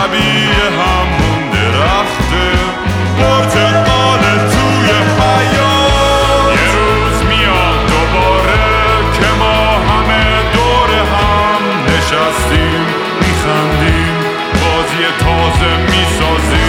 شبیه همون درخته پرتقال توی حیات یه روز میاد دوباره که ما همه دور هم نشستیم میخندیم بازی تازه می‌سازیم.